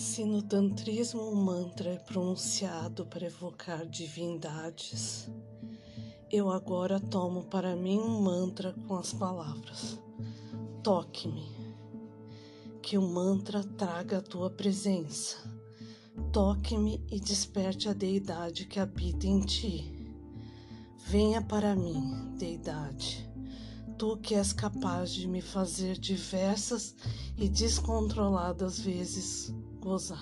Se no tantrismo o mantra é pronunciado para evocar divindades, eu agora tomo para mim um mantra com as palavras: Toque-me. Que o mantra traga a tua presença. Toque-me e desperte a deidade que habita em ti. Venha para mim, deidade tu que és capaz de me fazer diversas e descontroladas vezes 故事。